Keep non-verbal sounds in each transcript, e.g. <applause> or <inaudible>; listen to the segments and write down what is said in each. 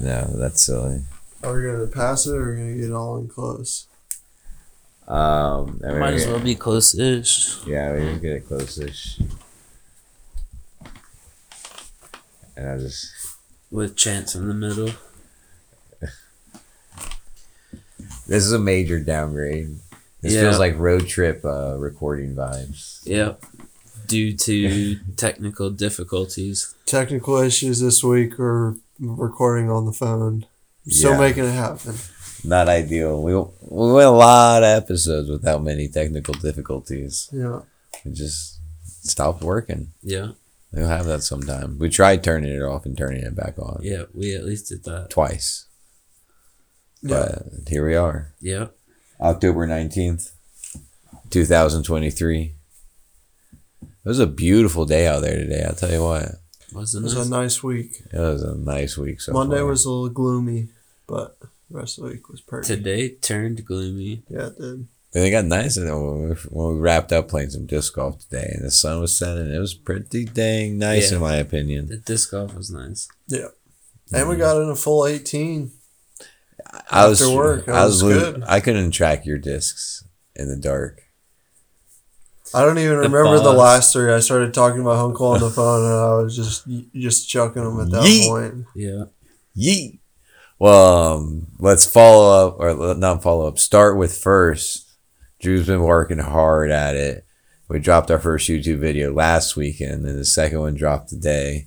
No, that's silly. Are we gonna pass it or are we gonna get all in close? Um, I mean, Might as well be close-ish. Yeah, we can get it close-ish. And I just With Chance in the middle. <laughs> this is a major downgrade. This Yeah. feels like road trip uh, recording vibes. Yep. Due to technical difficulties. Technical issues this week or recording on the phone. Still Yeah. making it happen. Not ideal. We we went a lot of episodes without many technical difficulties. Yeah. It just stopped working. Yeah. We'll have that sometime. We tried turning it off and turning it back on Yeah, we at least did that. twice. Yeah. But here we are. Yeah. October 19th, 2023. It was a beautiful day out there today, I'll tell you what. It Wasn't was it? a nice week. It was a nice week so Monday far. was a little gloomy, but the rest of the week was perfect. Today turned gloomy. Yeah, it did. And it got nice and when we, when we wrapped up playing some disc golf today and the sun was setting. It was pretty dang nice Yeah. in my opinion. The disc golf was nice. Yeah. And we mm. got in a full 18. I was work, I was, was good. I couldn't track your discs in the dark. I don't even The remember the last three. I started talking to my uncle on the phone, and I was just just chucking them at that Yeet. point. Yeah. Yeet. Well, um, let's follow up, or not follow up. Start with first. Drew's been working hard at it. We dropped our first YouTube video last weekend, and the second one dropped today.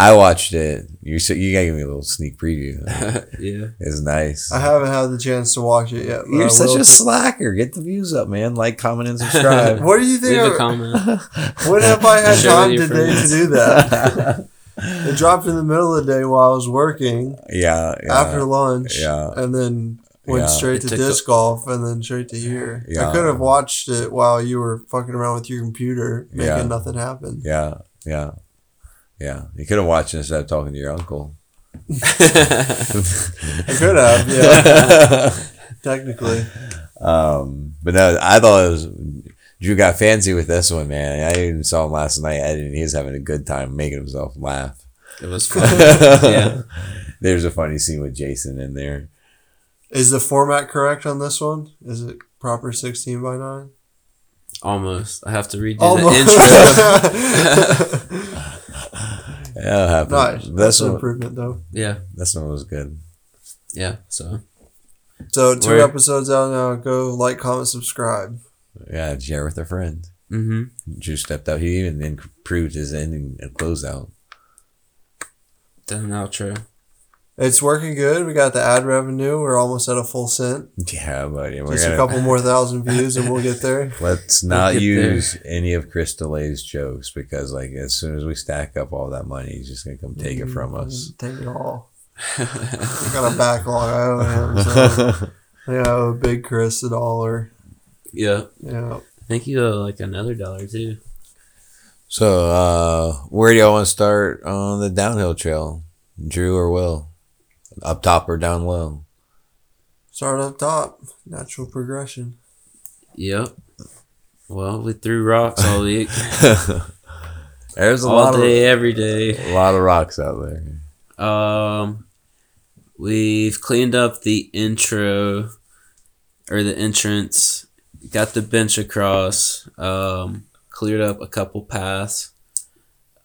I watched it. You said you gave me a little sneak preview. <laughs> yeah. It's nice. I haven't had the chance to watch it yet. You're such a slacker. Get the views up, man. Like, comment, and subscribe. <laughs> What do you think? Leave a I- comment. <laughs> when have I had time with your today to do that? it dropped in the middle of the day while I was working yeah, yeah. after lunch, yeah. and then went Yeah. straight It to took disc golf and then straight to here. I could have watched it while you were fucking around with your computer making Yeah. nothing happen. yeah, yeah, yeah. You could have watched it instead of talking to your uncle. <laughs> I could have, yeah, <laughs> technically. Um, but no, I thought it was Drew got fancy with this one, man. I even saw him last night editing. He was having a good time making himself laugh. It was fun. <laughs> yeah. There's a funny scene with Jason in there. Is the format correct on this one? Is it proper sixteen by nine? Almost. I have to redo Almost. the intro. Yeah, it happened. nice. This That's an improvement, though. yeah. this one was good. Yeah. So So 2 Where- episodes out now. Go like, comment, subscribe. Yeah, share with a friend. mm-hmm. Drew stepped out. He even improved his ending and closeout. Then outro. It's working good. We got the ad revenue. We're almost at a full cent. Yeah, buddy. We're Just gonna, a couple more thousand views, and we'll get there. <laughs> Let's not get there. use any of Chris DeLay's jokes because, like, as soon as we stack up all that money, he's just gonna come take it from us. Take it all. <laughs> I got a backlog. I owe him. <laughs> So yeah, I owe Big Chris a dollar. yeah. Yeah. I think you owe like another dollar too. So, uh, where do y'all want to start on the downhill trail? Drew or Will? Up top or down low? Start up top. Natural progression. Yep. Well, we threw rocks all week, <laughs> There's a all lot day, of every day. a lot of rocks out there. Um, we've cleaned up the intro or the entrance. Got the bench across. Um, cleared up a couple paths.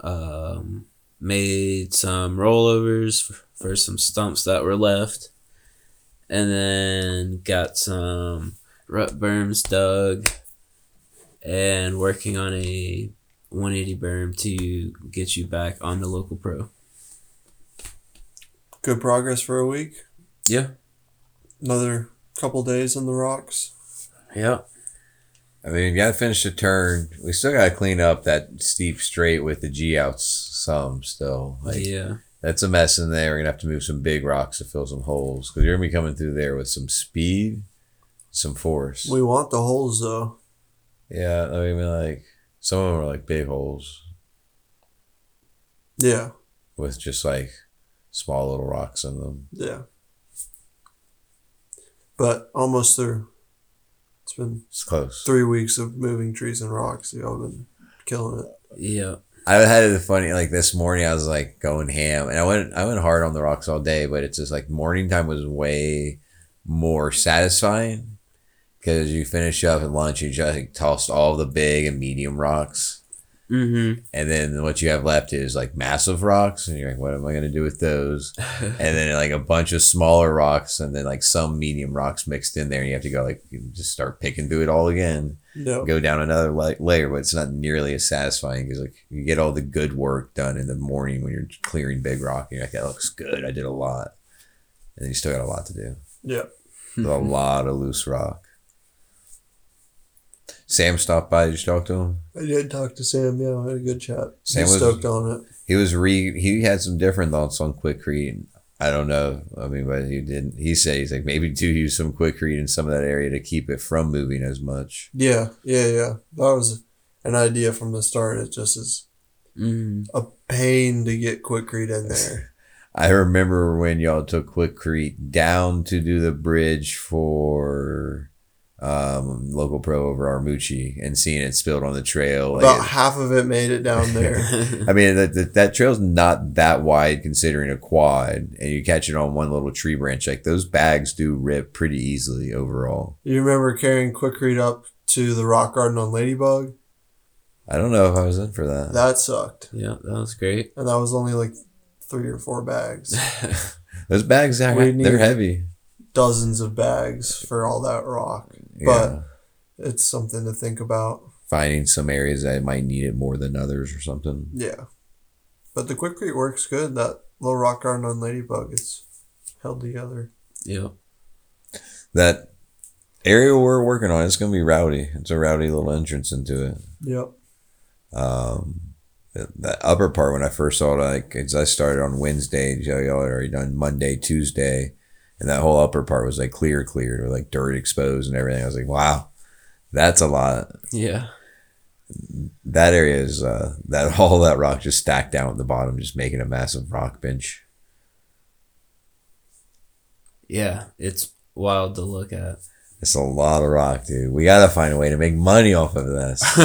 Um, made some rollovers for, for some stumps that were left, and then got some rut berms dug, and working on a 180 berm to get you back on the local pro. Good progress for a week. Yeah. Another couple days in the rocks. Yeah. I mean, you gotta finish the turn. We still gotta clean up that steep straight with the G outs some still. Like, yeah. That's a mess in there. We're gonna have to move some big rocks to fill some holes because you're gonna be coming through there with some speed, some force. We want the holes though. yeah, I mean, like some of them are like big holes Yeah. with just like small little rocks in them. Yeah. But almost through. It's been It's close. three weeks of moving trees and rocks. Y'all been killing it. Yeah. I had it funny like this morning. I was like going ham, and I went I went hard on the rocks all day. But it's just like morning time was way more satisfying because you finish up at lunch, you just like, tossed all the big and medium rocks, Mm-hmm. and then what you have left is like massive rocks, and you're like, what am I gonna do with those? <laughs> and then like a bunch of smaller rocks, and then like some medium rocks mixed in there, and you have to go like you just start picking through it all again No. go down another la- layer, but it's not nearly as satisfying because like you get all the good work done in the morning when you're clearing big rock. And you're like, that looks good. I did a lot, and then you still got a lot to do. Yeah. A <laughs> lot of loose rock. Sam stopped by. Did you talk to him? I did talk to Sam. Yeah, I had a good chat. Sam He's was- stoked on it. He was re. He had some different thoughts on Quikrete. I don't know. I mean, but he didn't. He said he's like maybe do use some Quikrete in some of that area to keep it from moving as much. Yeah, yeah, yeah. That was an idea from the start. It just is Mm-hmm. a pain to get Quikrete in there. <laughs> I remember when y'all took Quikrete down to do the bridge for um, local pro over Armucci and seeing it spilled on the trail. Like, About half of it made it down <laughs> there. I mean, that, that that trail's not that wide considering a quad, and you catch it on one little tree branch. Like those bags do rip pretty easily overall. you remember carrying Quikrete up to the rock garden on Ladybug? I don't know if I was in for that. That sucked. yeah, that was great. And that was only like three or four bags. <laughs> Those bags, are, they're heavy. Dozens of bags for all that rock. Yeah. It's something to think about. Finding some areas that might need it more than others or something. Yeah. But the Quikrete works good. That little rock garden on Ladybug is held together. Yep. that area we're working on it's going to be rowdy it's a rowdy little entrance into it Yep. um the, the upper part when i first saw it like as i started on wednesday y'all y'all had already done monday tuesday and that whole upper part was like clear cleared with like dirt exposed and everything i was like wow that's a lot Yeah. that area is uh that <laughs> all that rock just stacked down at the bottom just making a massive rock bench Yeah. It's wild to look at. it's a lot of rock dude we gotta find a way to make money off of this <laughs>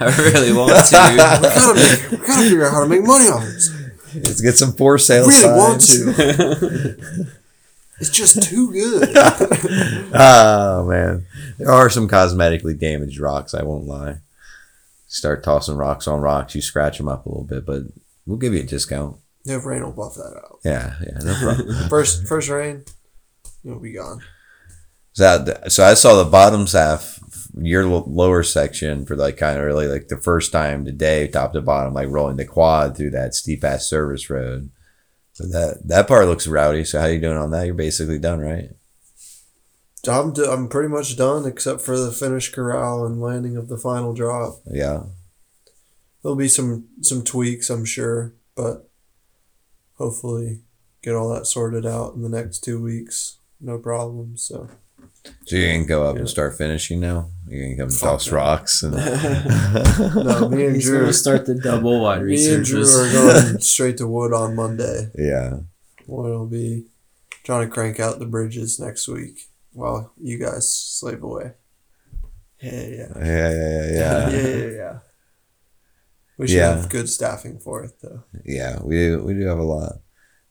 I really want <laughs> We to. gotta, make, we gotta figure out how to make money off this. let's get some for sale really want to. It's just too good. <laughs> oh man, there are some cosmetically damaged rocks. I won't lie. Start tossing rocks on rocks, you scratch them up a little bit, but we'll give you a discount. No rain will buff that out. Yeah, yeah, no problem. <laughs> First, first rain, it'll be gone. so, so I saw the bottom half, your lower section for like kind of really like the first time today, top to bottom, like rolling the quad through that steep ass service road. So that that part looks rowdy. So how you doing on that? You're basically done, right? I'm, d- I'm pretty much done except for the finish corral and landing of the final drop. Yeah. There'll be some some tweaks, I'm sure, but hopefully get all that sorted out in the next two weeks. No problem. So So you're gonna go up and start finishing now. You're gonna come Fuck toss no. rocks and <laughs> no, me <laughs> and He's Drew, gonna start the double wide Me and Drew are going <laughs> straight to wood on Monday. yeah. Well, it'll be trying to crank out the bridges next week while you guys slave away. Yeah, yeah, Yeah, yeah, yeah, yeah. yeah, yeah, yeah. We should Yeah. have good staffing for it though. Yeah, we. We do have a lot.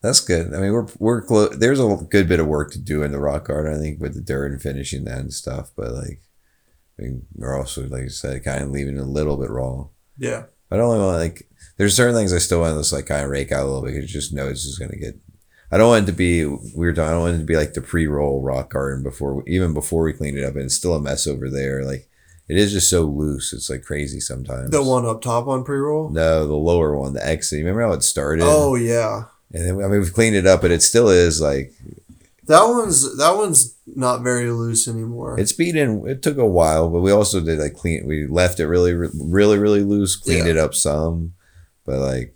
That's good. I mean, we're we're close. There's a good bit of work to do in the rock garden. I think with the dirt and finishing that and stuff. But like, I mean, we're also like I said, kind of leaving it a little bit raw. Yeah, I don't want like. There's certain things I still want to just like kind of rake out a little bit because just know it's just gonna get. I don't want it to be weird. I don't want it to be like the pre-roll rock garden before even before we cleaned it up, and it's still a mess over there. Like, it is just so loose. It's like crazy sometimes. the one up top on pre-roll. No, the lower one, the exit. Remember how it started? Oh yeah, And then, I mean, we've cleaned it up, but it still is like that one's that one's not very loose anymore. it's beaten. It took a while, but we also did like clean. We left it really, really, really loose. Cleaned Yeah. it up some, but like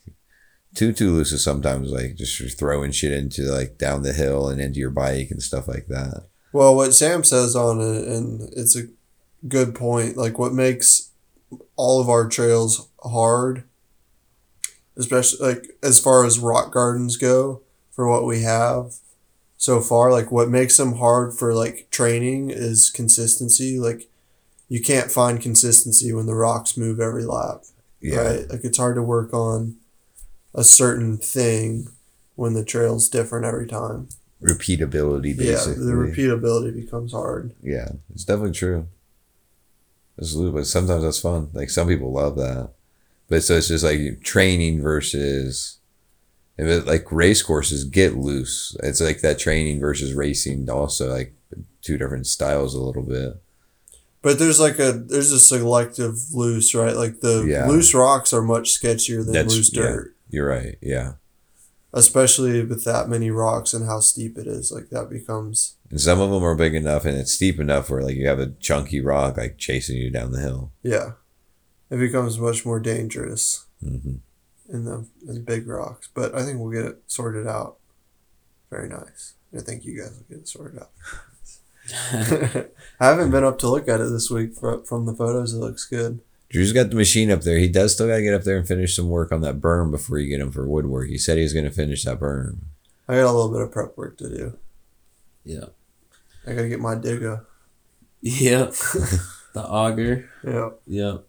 too too loose is sometimes like just throwing shit into like down the hill and into your bike and stuff like that. Well, what Sam says on it, and it's a good point. Like, what makes all of our trails hard, especially like as far as rock gardens go, for what we have so far, like what makes them hard for like training is consistency. Like, you can't find consistency when the rocks move every lap. Yeah. right? Like it's hard to work on a certain thing when the trail's different every time. Repeatability, basically. Yeah, the repeatability becomes hard. Yeah, it's definitely true. Absolutely, but sometimes that's fun. Like some people love that, but so it's just like training versus. Like race courses get loose, it's like that training versus racing. Also, like two different styles a little bit. But there's like a there's a selective loose, right? Like the Yeah. loose rocks are much sketchier than That's- loose yeah. dirt. You're right. Yeah, Especially with that many rocks and how steep it is. Like that becomes and some of them are big enough and it's steep enough where like you have a chunky rock like chasing you down the hill. yeah. It becomes much more dangerous hmm in the in big rocks. But I think we'll get it sorted out. Very nice. I think you guys will get it sorted out. <laughs> <laughs> I haven't been up to look at it this week fro- from the photos. It looks good. Drew's got the machine up there. He does still gotta get up there and finish some work on that berm before you get him for woodwork. He said he was gonna finish that berm. I got a little bit of prep work to do. Yeah. I gotta get my digger. Yep. <laughs> the auger. Yep. Yep.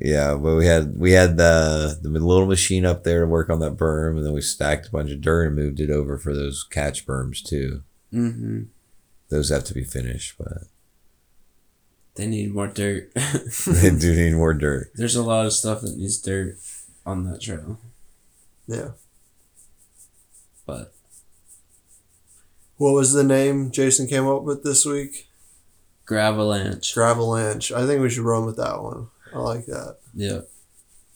Yeah, but we had we had the the little machine up there to work on that berm, and then we stacked a bunch of dirt and moved it over for those catch berms too. Mm-hmm. Those have to be finished, but They need more dirt. <laughs> they do need more dirt. <laughs> There's a lot of stuff that needs dirt on that trail, Yeah. but What was the name Jason came up with this week? Gravalanche. Gravalanche. I think we should run with that one. I like that. Yeah.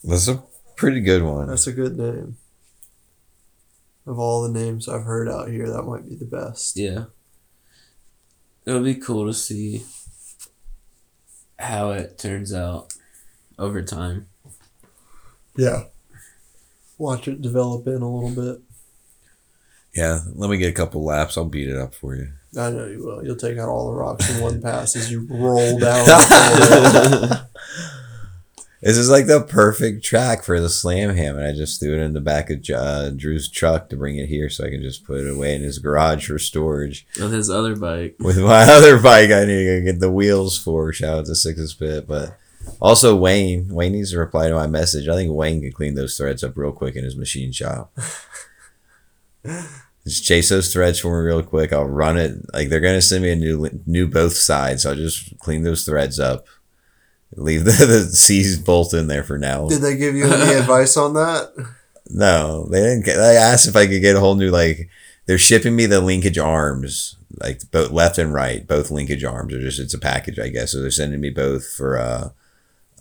That's a pretty good one. That's a good name. Of all the names I've heard out here, that might be the best. Yeah. It'll be cool to see how it turns out over time. Yeah. Watch it develop in a little bit. Yeah, let me get a couple laps. I'll beat it up for you. I know you will. You'll take out all the rocks in one <laughs> pass as you roll down. <laughs> This is like the perfect track for the slam ham, and I just threw it in the back of uh, Drew's truck to bring it here, so I can just put it away in his garage for storage. With his other bike. With my <laughs> other bike, I need to get the wheels for. Shout out to Sixes Pit, but also Wayne. Wayne needs to reply to my message. I think Wayne can clean those threads up real quick in his machine shop. <laughs> Just chase those threads for me real quick. I'll run it. Like they're gonna send me a new new both sides. So I'll just clean those threads up. Leave the, <laughs> the seized bolt in there for now. Did they give you any <laughs> advice on that? No, they didn't. Get, they asked if I could get a whole new like. They're shipping me the linkage arms, like both left and right, both linkage arms. Or just it's a package, I guess. So they're sending me both for uh,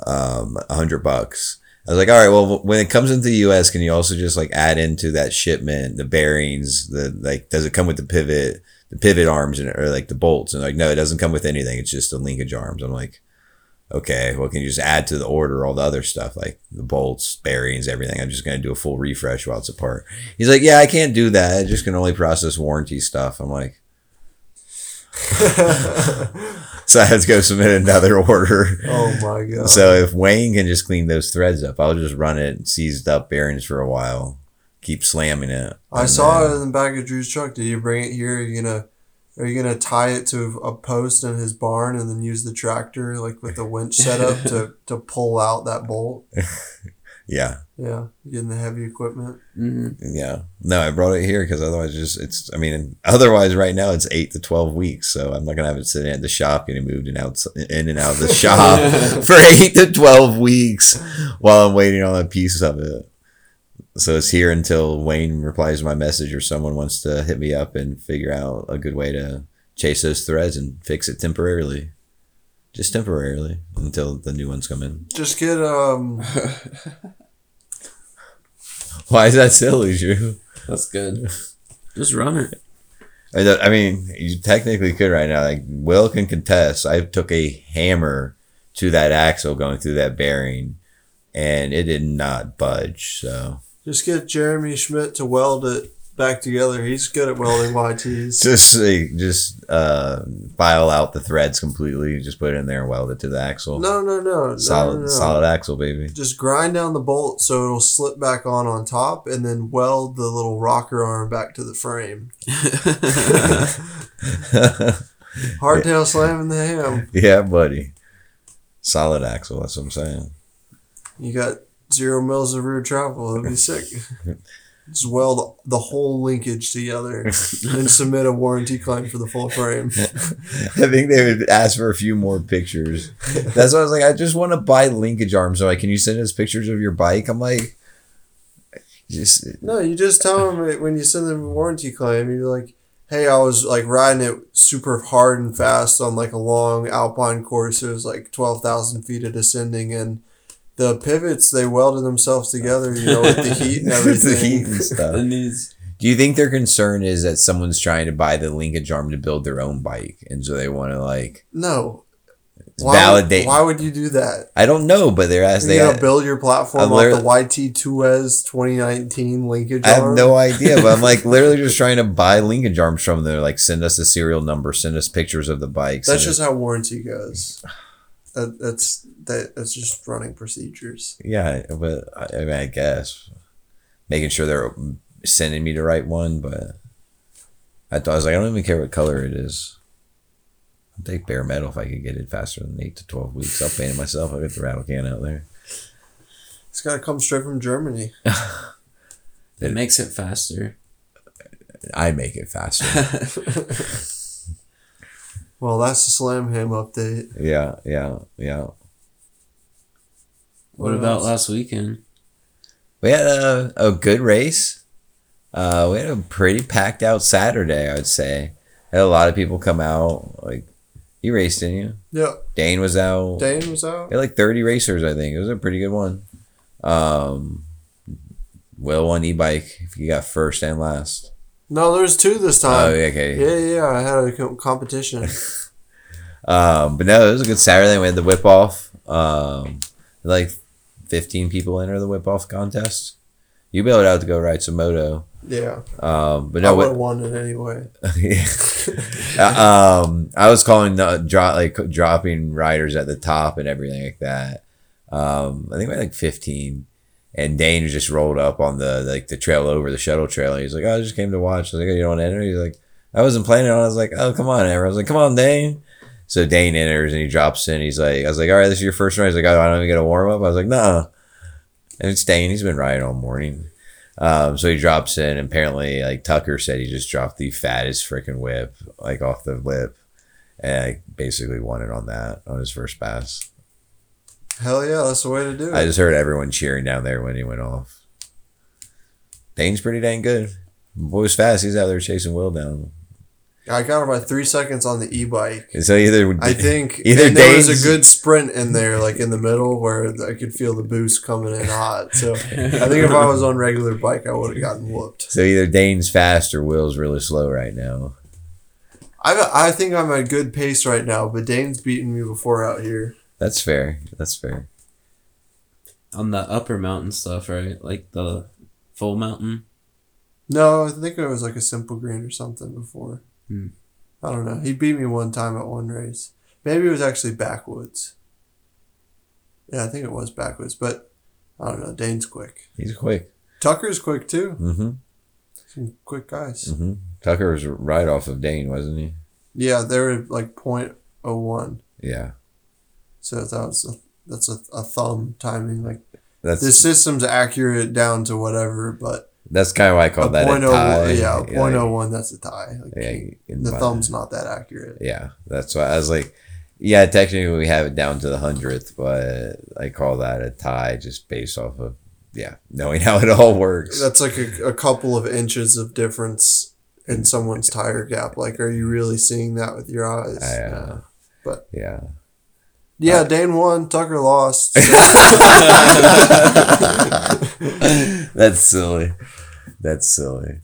um, a hundred bucks. I was like, all right, well, when it comes into the U.S., can you also just like add into that shipment the bearings? The like, does it come with the pivot, the pivot arms, and or like the bolts? And like, no, it doesn't come with anything. It's just the linkage arms. I'm like, okay, well, can you just add to the order all the other stuff like the bolts, bearings, everything? I'm just gonna do a full refresh while it's apart. He's like, yeah, I can't do that. I just can only process warranty stuff. I'm like, <laughs> so I had to go submit another order. Oh my god. So if Wayne can just clean those threads up, I'll just run it seized up bearings for a while, keep slamming it. I saw then- it in the back of Drew's truck. Did you bring it here? You gonna are you gonna tie it to a post in his barn and then use the tractor like with the winch setup to, <laughs> to pull out that bolt? <laughs> Yeah, Yeah, getting the heavy equipment. hmm yeah. No, I brought it here because otherwise, just it's. I mean, otherwise, right now it's eight to twelve weeks, so I'm not gonna have it sitting at the shop getting moved and out in and out of the <laughs> shop for eight to twelve weeks while I'm waiting on a piece of it. So it's here until Wayne replies to my message or someone wants to hit me up and figure out a good way to chase those threads and fix it temporarily. Just temporarily until the new ones come in. Just get um <laughs> Why is that silly, Drew? That's good. Just run it. I I mean, you technically could right now. Like Will can contest. I took a hammer to that axle going through that bearing, and it did not budge. So just get Jeremy Schmidt to weld it back together. He's good at welding YTs. <laughs> just like, just uh, file out the threads completely. Just put it in there and weld it to the axle. No, no, no, no, solid, no, no. solid axle, baby. Just grind down the bolt so it'll slip back on on top, and then weld the little rocker arm back to the frame. <laughs> Hardtail slamming the ham. yeah, buddy. Solid axle. That's what I'm saying. You got zero mils of rear travel. That'd be sick. Just weld the whole linkage together and <laughs> submit a warranty claim for the full frame. I think they would ask for a few more pictures. That's why I was like, I just want to buy linkage arms. So like, can you send us pictures of your bike? I'm like, just No, you just tell them when you send them a warranty claim, you're like, hey, I was like riding it super hard and fast on like a long alpine course. It was like 12,000 feet of descending and the pivots, they welded themselves together, you know, with the <laughs> heat and everything. the heat and stuff. And these Do you think their concern is that someone's trying to buy the linkage arm to build their own bike, and so they want to like No. Why, validate? Why would you do that? I don't know, but they're asking. You're They, gonna build your platform I off the YT Tues 2019 linkage I have arm? no <laughs> idea, but I'm like literally just trying to buy linkage arms from them. They're like, send us the serial number, send us pictures of the bikes. That's and just how warranty goes. <sighs> That, that's that, it's just running procedures. Yeah, but I, I mean, I guess making sure they're sending me the right one. But I thought I was like, I don't even care what color it is. I'll take bare metal if I could get it faster than eight to twelve weeks. I'll paint it myself. I'll get the rattle can out there. It's got to come straight from Germany. <laughs> it makes it faster. I make it faster. <laughs> Well, that's the Slam Ham update. yeah, yeah, yeah. What What about else? last weekend? We had a, a good race. Uh, we had a pretty packed out Saturday. I would say had a lot of people come out. Like you raced, didn't you? Yeah, Dane was out. Dane was out. We had like 30 racers, I think. It was a pretty good one. Um, Will won e bike if you got first and last. No, there's two this Oh, time. yeah, okay. yeah, yeah, I had a competition. <laughs> Um, but no, it was a good Saturday. We had the whip off. Um, like 15 people enter the whip off contest. You bailed out to go ride some moto. Yeah, Um, but I no, would have won it anyway. <laughs> Uh, um, I was calling the drop like dropping riders at the top and everything like that. Um, I think we had like fifteen, and Dane just rolled up on the like the trail over the shuttle trail. And he's like, "Oh, I just came to watch." I was like, oh, "You don't want to enter?" He's like, "I wasn't planning on." it." I was like, "Oh, come on, Amber." I was like, "Come on, Dane." So Dane enters and he drops in. He's like, "I was like, all right, this is your first ride." He's like, "Oh, I don't even get a warm up." I was like, "No." And it's Dane. He's been riding all morning. Um, so he drops in, and apparently, like Tucker said, he just dropped the fattest freaking whip, like off the lip, and I basically won it on that on his first pass. Hell yeah, that's the way to do it. I just heard everyone cheering down there when he went off. Dane's pretty dang good. Boy's fast. He's out there chasing Will down. I got about three seconds on the e-bike. So either I think <laughs> Either and there was a good sprint in there, like in the middle, where I could feel the boost coming in hot. So I think if I was on regular bike, I would have gotten whooped. so either Dane's fast or Will's really slow right now. I I think I'm at a good pace right now, but Dane's beaten me before out here. That's fair. That's fair. On the upper mountain stuff, right? Like the full mountain. No, I think it was like a simple green or something before. Hmm. I don't know. He beat me one time at one race. Maybe it was actually backwoods. Yeah, I think it was backwoods, but I don't know. Dane's quick. He's quick. Tucker's quick too. Mm-hmm. Some quick guys. Mm-hmm. Tucker was right off of Dane, wasn't he? Yeah, they were like .01. Yeah. So that was a, that's a, a thumb timing. Like That's the system's accurate down to whatever, but that's kind of why I call a that a point oh tie. yeah, a point oh one. That's a tie. Like, yeah, the thumb's not that accurate. Yeah, that's why I was like, yeah, technically we have it down to the hundredth, but I call that a tie just based off of yeah, knowing <laughs> how it all works. That's like a, a couple of inches of difference in someone's tire gap. Like, are you really seeing that with your eyes? I, uh, Yeah. But yeah. Yeah, Dane won. Tucker lost. <laughs> That's silly. That's silly.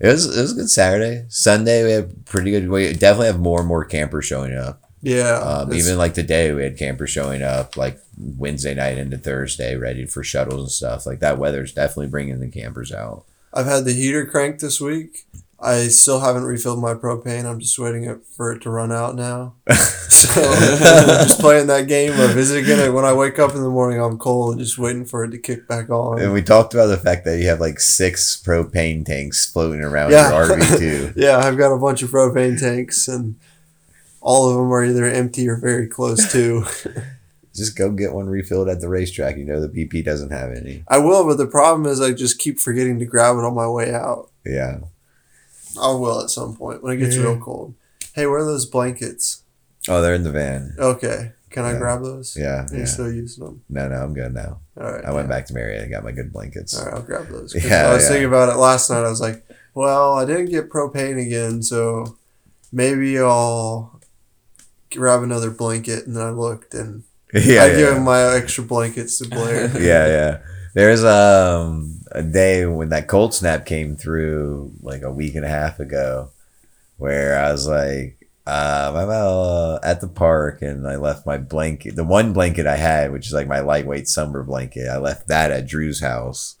It was it was a good Saturday. Sunday we had pretty good. We definitely have more and more campers showing up. yeah, Um, even like today, we had campers showing up like Wednesday night into Thursday, ready for shuttles and stuff. Like that weather's definitely bringing the campers out. I've had the heater cranked this week. I still haven't refilled my propane. I'm just waiting for it to run out now. <laughs> So I'm <laughs> just playing that game of is it gonna when I wake up in the morning I'm cold, and just waiting for it to kick back on. And we talked about the fact that you have like six propane tanks floating around Yeah. your RV <laughs> too. yeah, I've got a bunch of propane tanks and all of them are either empty or very close to. Just go get one refilled at the racetrack. You know the BP doesn't have any. I will, but the problem is I just keep forgetting to grab it on my way out. Yeah. I will at some point when it gets Yeah. real cold. Hey, where are those blankets? Oh, they're in the van. Okay, can I Yeah. grab those? Yeah. You're yeah. still using them. No, no, I'm good now. All right. I went back to Marietta and got my good blankets. All right, I'll grab those. 'Cause Yeah, I was yeah. thinking about it last night. I was like, well, I didn't get propane again, so maybe I'll grab another blanket. And then I looked and <laughs> yeah. I yeah. gave my extra blankets to Blair. <laughs> yeah, yeah. There's um a day when that cold snap came through like a week and a half ago, where I was like, um, I'm uh, at the park and I left my blanket, the one blanket I had, which is like my lightweight summer blanket. I left that at Drew's house,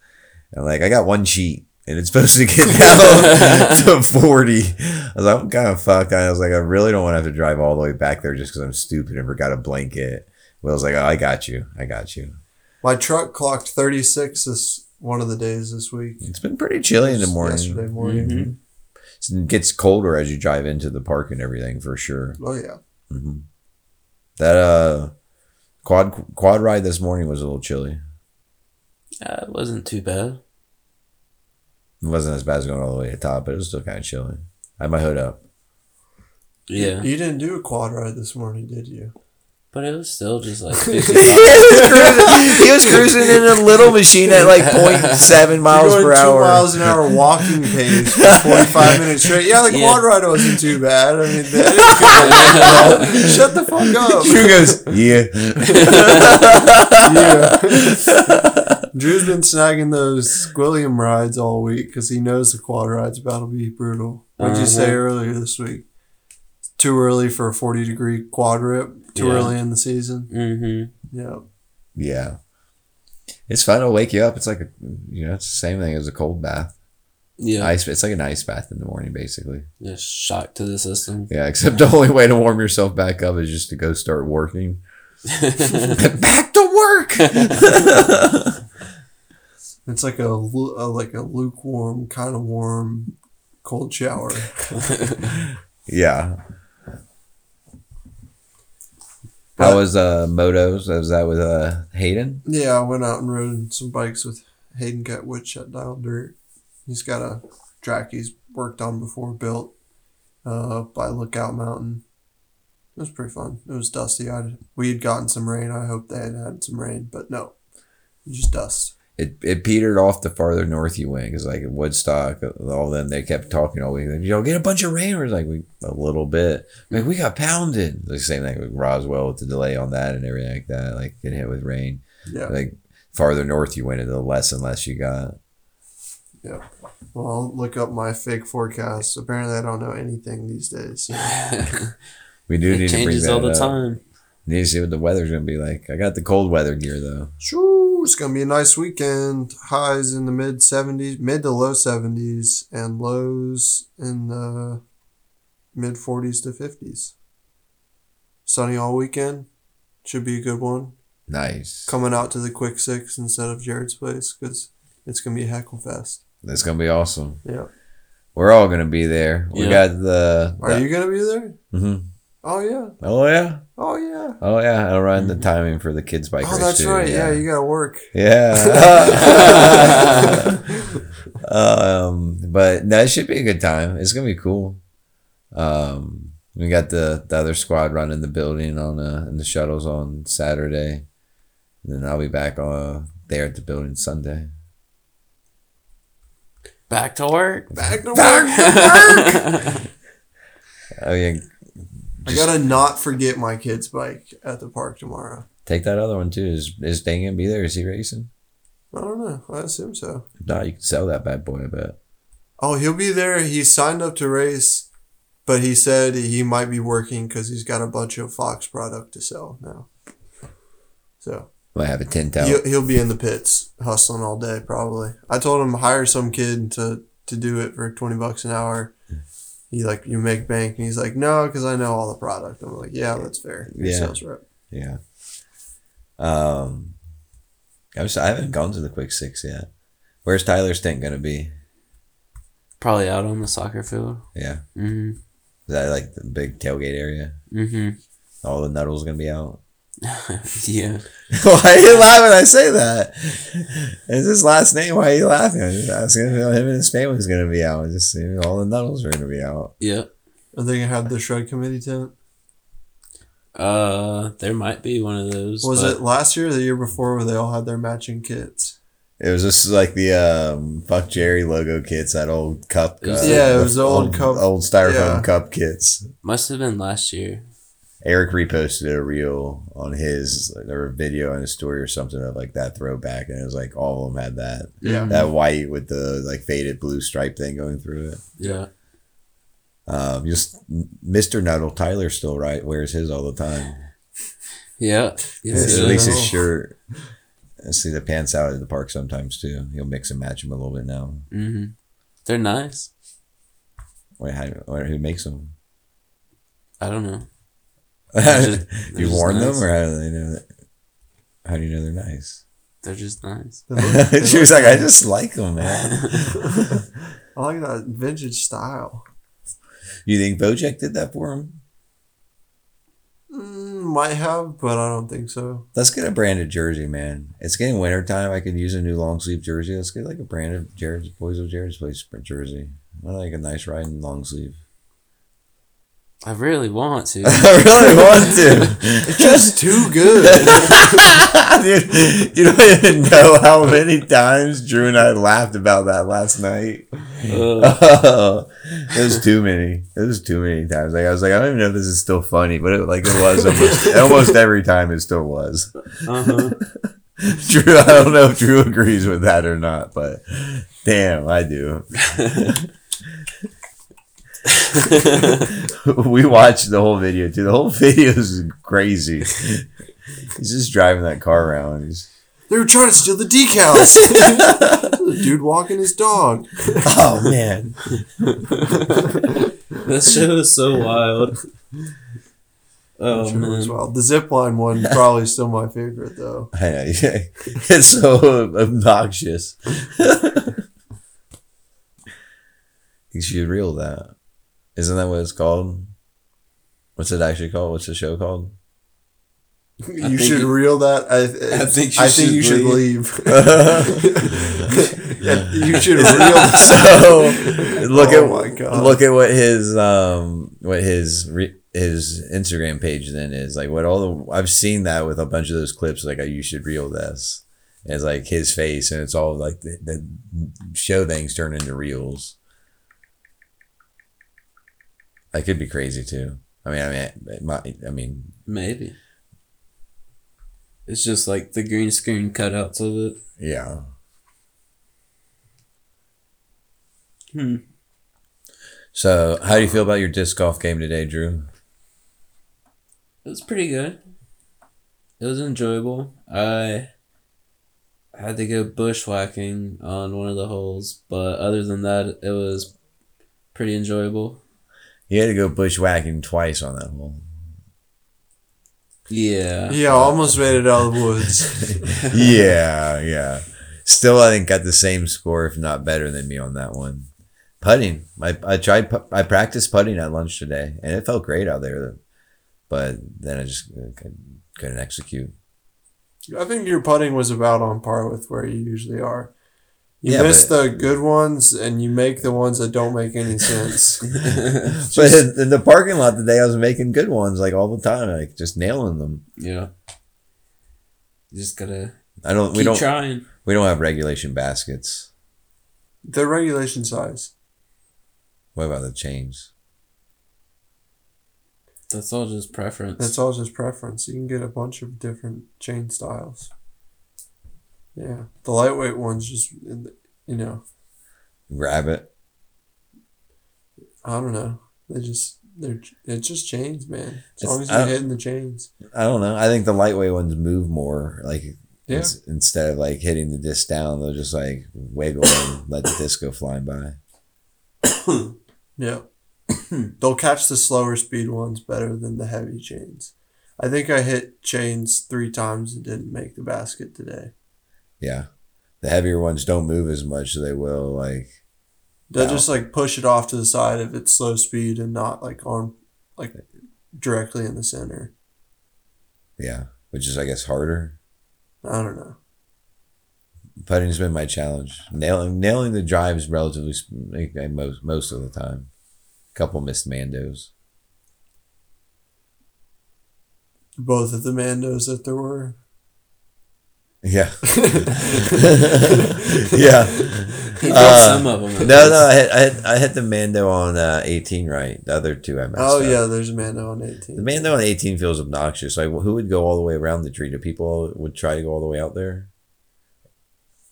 and like I got one sheet. And it's <laughs> supposed to get down <laughs> to 40. I was like, I'm kind of fucked. I was like, I really don't want to have to drive all the way back there just because I'm stupid and forgot a blanket. Will's like, oh, I got you. I got you. My truck clocked 36 this one of the days this week. It's been pretty chilly in the morning. Yesterday morning. Mhm. It gets colder as you drive into the park and everything for sure. Oh yeah. hmm That uh quad quad ride this morning was a little chilly. Uh, it wasn't too bad. It wasn't as bad as going all the way to the top, but it was still kind of chilly. I had my hood up. Yeah, You didn't do a quad ride this morning, did you? But it was still just like <laughs> he was cruising, he was cruising in a little machine at like 0.7 miles per going two hour. miles an hour walking pace for 45 minutes straight. Yeah, the Yeah. quad ride wasn't too bad. I mean, that didn't feel like- shut the fuck up. Drew goes, yeah. Yeah. <laughs> Drew's been snagging those William rides all week because he knows the quad ride's about to be brutal. What'd you say Uh-huh. earlier this week? It's too early for a 40 degree quad rip. Too Yeah. early in the season. mm-hmm. Yeah. Yeah. It's fun to wake you up. It's like a, you know, it's the same thing as a cold bath. Yeah, Ice. It's like an ice bath in the morning, basically. Yeah, shock to the system. Yeah, except <laughs> the only way to warm yourself back up is just to go start working. <laughs> back to work. <laughs> It's like a, a like a lukewarm, kind of warm, cold shower. yeah. How was uh motos? Was that with uh Hayden? Yeah, I went out and rode some bikes with Hayden Cut Woodshut down Dirt. He's got a track he's worked on before, built uh, by Lookout Mountain. It was pretty fun. It was dusty. I we had gotten some rain. I hope they had had some rain, but no, just dust. It it petered off the farther north you went because like at Woodstock, all them they kept talking all week. You know, get a bunch of rain. We're like we a little bit. Like we got pounded. The same thing with Roswell with the delay on that and everything like that. Like getting hit with rain. Yeah. Like farther north you went, the less and less you got. Yeah. Well, I'll look up my fake forecast. Apparently, I don't know anything these days. <laughs> We do it need to bring changes that all the up. time. Need to see what the weather's gonna be like. I got the cold weather gear though. Shoo, it's gonna be a nice weekend. Highs in the mid seventies, mid to low seventies, and lows in the mid forties to fifties. Sunny all weekend. Should be a good one. Nice. Coming out to the quick six instead of Jarrod's place because it's gonna be a heckle fest. That's gonna be awesome. Yeah. We're all gonna be there. We Yeah. got the. Are you gonna be there? hmm Oh yeah. Oh yeah. Oh yeah. Oh yeah. I'll run the timing for the kids bike Oh, race that's too. right. Yeah. you gotta work. Yeah. <laughs> um, but that should be a good time. It's gonna be cool. Um, we got the, the other squad running the building on uh, in the shuttles on Saturday, and then I'll be back uh, there at the building Sunday. Back to work. Back to work. <laughs> Oh yeah, I gotta not forget my kid's bike at the park tomorrow. take that other one too. Is is Dan gonna be there? Is he racing? I don't know. I assume so. If not, you can sell that bad boy. I bet. Oh, he'll be there. He signed up to race, but he said he might be working because he's got a bunch of Fox product to sell now. So Might have a tint out. he'll, he'll be in the pits hustling all day probably. I told him hire some kid to to do it for twenty bucks an hour. He like you make bank, and he's like no, because I know all the product. I'm like yeah, that's fair. You're Yeah. sales rep. Yeah. Um, I was I haven't gone to the quick six yet. Where's Tyler Stint gonna be? Probably out on the soccer field. Yeah, Mm-hmm. is that like the big tailgate area? Mm-hmm. All the nuddles gonna be out. <laughs> yeah. <laughs> why are you laughing? when I say that. It's his last name. Why are you laughing? I was asking if him and his family was gonna be out. Just you know, all the Nuddles are gonna be out. Yeah. Are they gonna have the shred committee tent? Uh, there might be one of those. Was but it last year or the year before where they all had their matching kits? It was just like the um, fuck Jerry logo kits, that old cup. Uh, Yeah, it was the old cup- old styrofoam yeah. cup kits. Must have been last year. Eric reposted a reel on his like, or a video on his story or something of like that throwback, and it was like all of them had that Yeah. that white with the like faded blue stripe thing going through it. Yeah. Um, just Mr. Nuddle Tyler still right wears his all the time. Yeah. Yeah, Yes, at least his shirt. I see the pants out at the park sometimes too. He'll mix and match them a little bit now. Mhm. They're nice. Wait, how, wait, who makes them? I don't know. <laughs> just- you just warn them, or how do they know that? How do you know they're nice? They're just nice. They look- <laughs> they she look was like, I just like them, man. <laughs> I like that vintage style. you think Bojack did that for him? Mm, might have, but I don't think so. Let's get a branded jersey, man. It's getting winter time. I could use a new long sleeve jersey. Let's get like a branded Jarrod's Boys of Jarrod's Place sprint jersey. I like a nice riding long sleeve. I really want to. <laughs> I really want to. <laughs> It's just too good. <laughs> Dude, you don't even know how many times Drew and I laughed about that last night. It was too many. It was too many times. Like I was like, I don't even know if this is still funny, but it, like it was almost, almost every time. It still was. uh-huh. Drew, I don't know if Drew agrees with that or not, but damn, I do. <laughs> we watched the whole video too. The whole video is crazy. He's just driving that car around. He's, they were trying to steal the decals. the <laughs> dude walking his dog. oh man, that show is so wild. Oh Sure as man. well. The zipline one probably still my favorite though. <laughs> I know. It's so obnoxious. you should reel that. Isn't that what it's called? What's it actually called? What's the show called? You should you- reel that. I, I think you I think should you should leave. leave. <laughs> Yeah, you should reel. <laughs> so look Oh at my God. look at what his um what his re- his Instagram page then is like what all the I've seen that with a bunch of those clips like you should reel this and it's like his face and it's all like the, the show things turn into reels that could be crazy too I mean I mean might, I mean Maybe. It's just like the green screen cutouts of it. yeah Hmm. so how do you feel about your disc golf game today Drew It was pretty good. It was enjoyable. I had to go bushwhacking on one of the holes, but other than that, it was pretty enjoyable. You had to go bushwhacking twice on that hole Yeah. Yeah, almost made it out of the woods. <laughs> yeah, yeah. Still, I think got the same score, if not better than me on that one. Putting, I, I tried, I practiced putting at lunch today, and it felt great out there. But then I just uh, couldn't- couldn't execute. I think your putting was about on par with where you usually are. You Yeah, miss but- the good ones and you make the ones that don't make any sense. <laughs> But in, in the parking lot today, I was making good ones like all the time, like just nailing them. yeah. You just gotta I don't. keep we don't. trying. We don't have regulation baskets. the regulation size. What about the chains? That's all just preference. That's all just preference. You can get a bunch of different chain styles. Yeah, the lightweight ones just you know Grab it. I don't know. They just they're it's just chains, man. As It's- long as you're hitting the chains. I don't know. I think the lightweight ones move more. Like Yeah. instead of like hitting the disc down, they'll just like wiggle and let the disc go flying by. <coughs> Yeah. <coughs> They'll catch the slower speed ones better than the heavy chains. I think I hit chains three times and didn't make the basket today. Yeah. The heavier ones don't move as much, so they will like They'll Wow. just like push it off to the side if it's slow speed and not like on like directly in the center. yeah. which is I guess harder. I don't know. Putting's been my challenge. Nailing nailing the drives relatively s- like, I- most most of the time. A Couple missed mandos. Both of the Mandos that there were. Yeah. <laughs> <laughs> yeah. He did Uh, some of them. No, least. no, I had, I hit, I hit the Mando on uh, 18 right. The other two I messed Oh up. yeah, there's a Mando on 18. The Mando on 18 feels obnoxious. Like, who would go all the way around the tree? Do people would try to go all the way out there?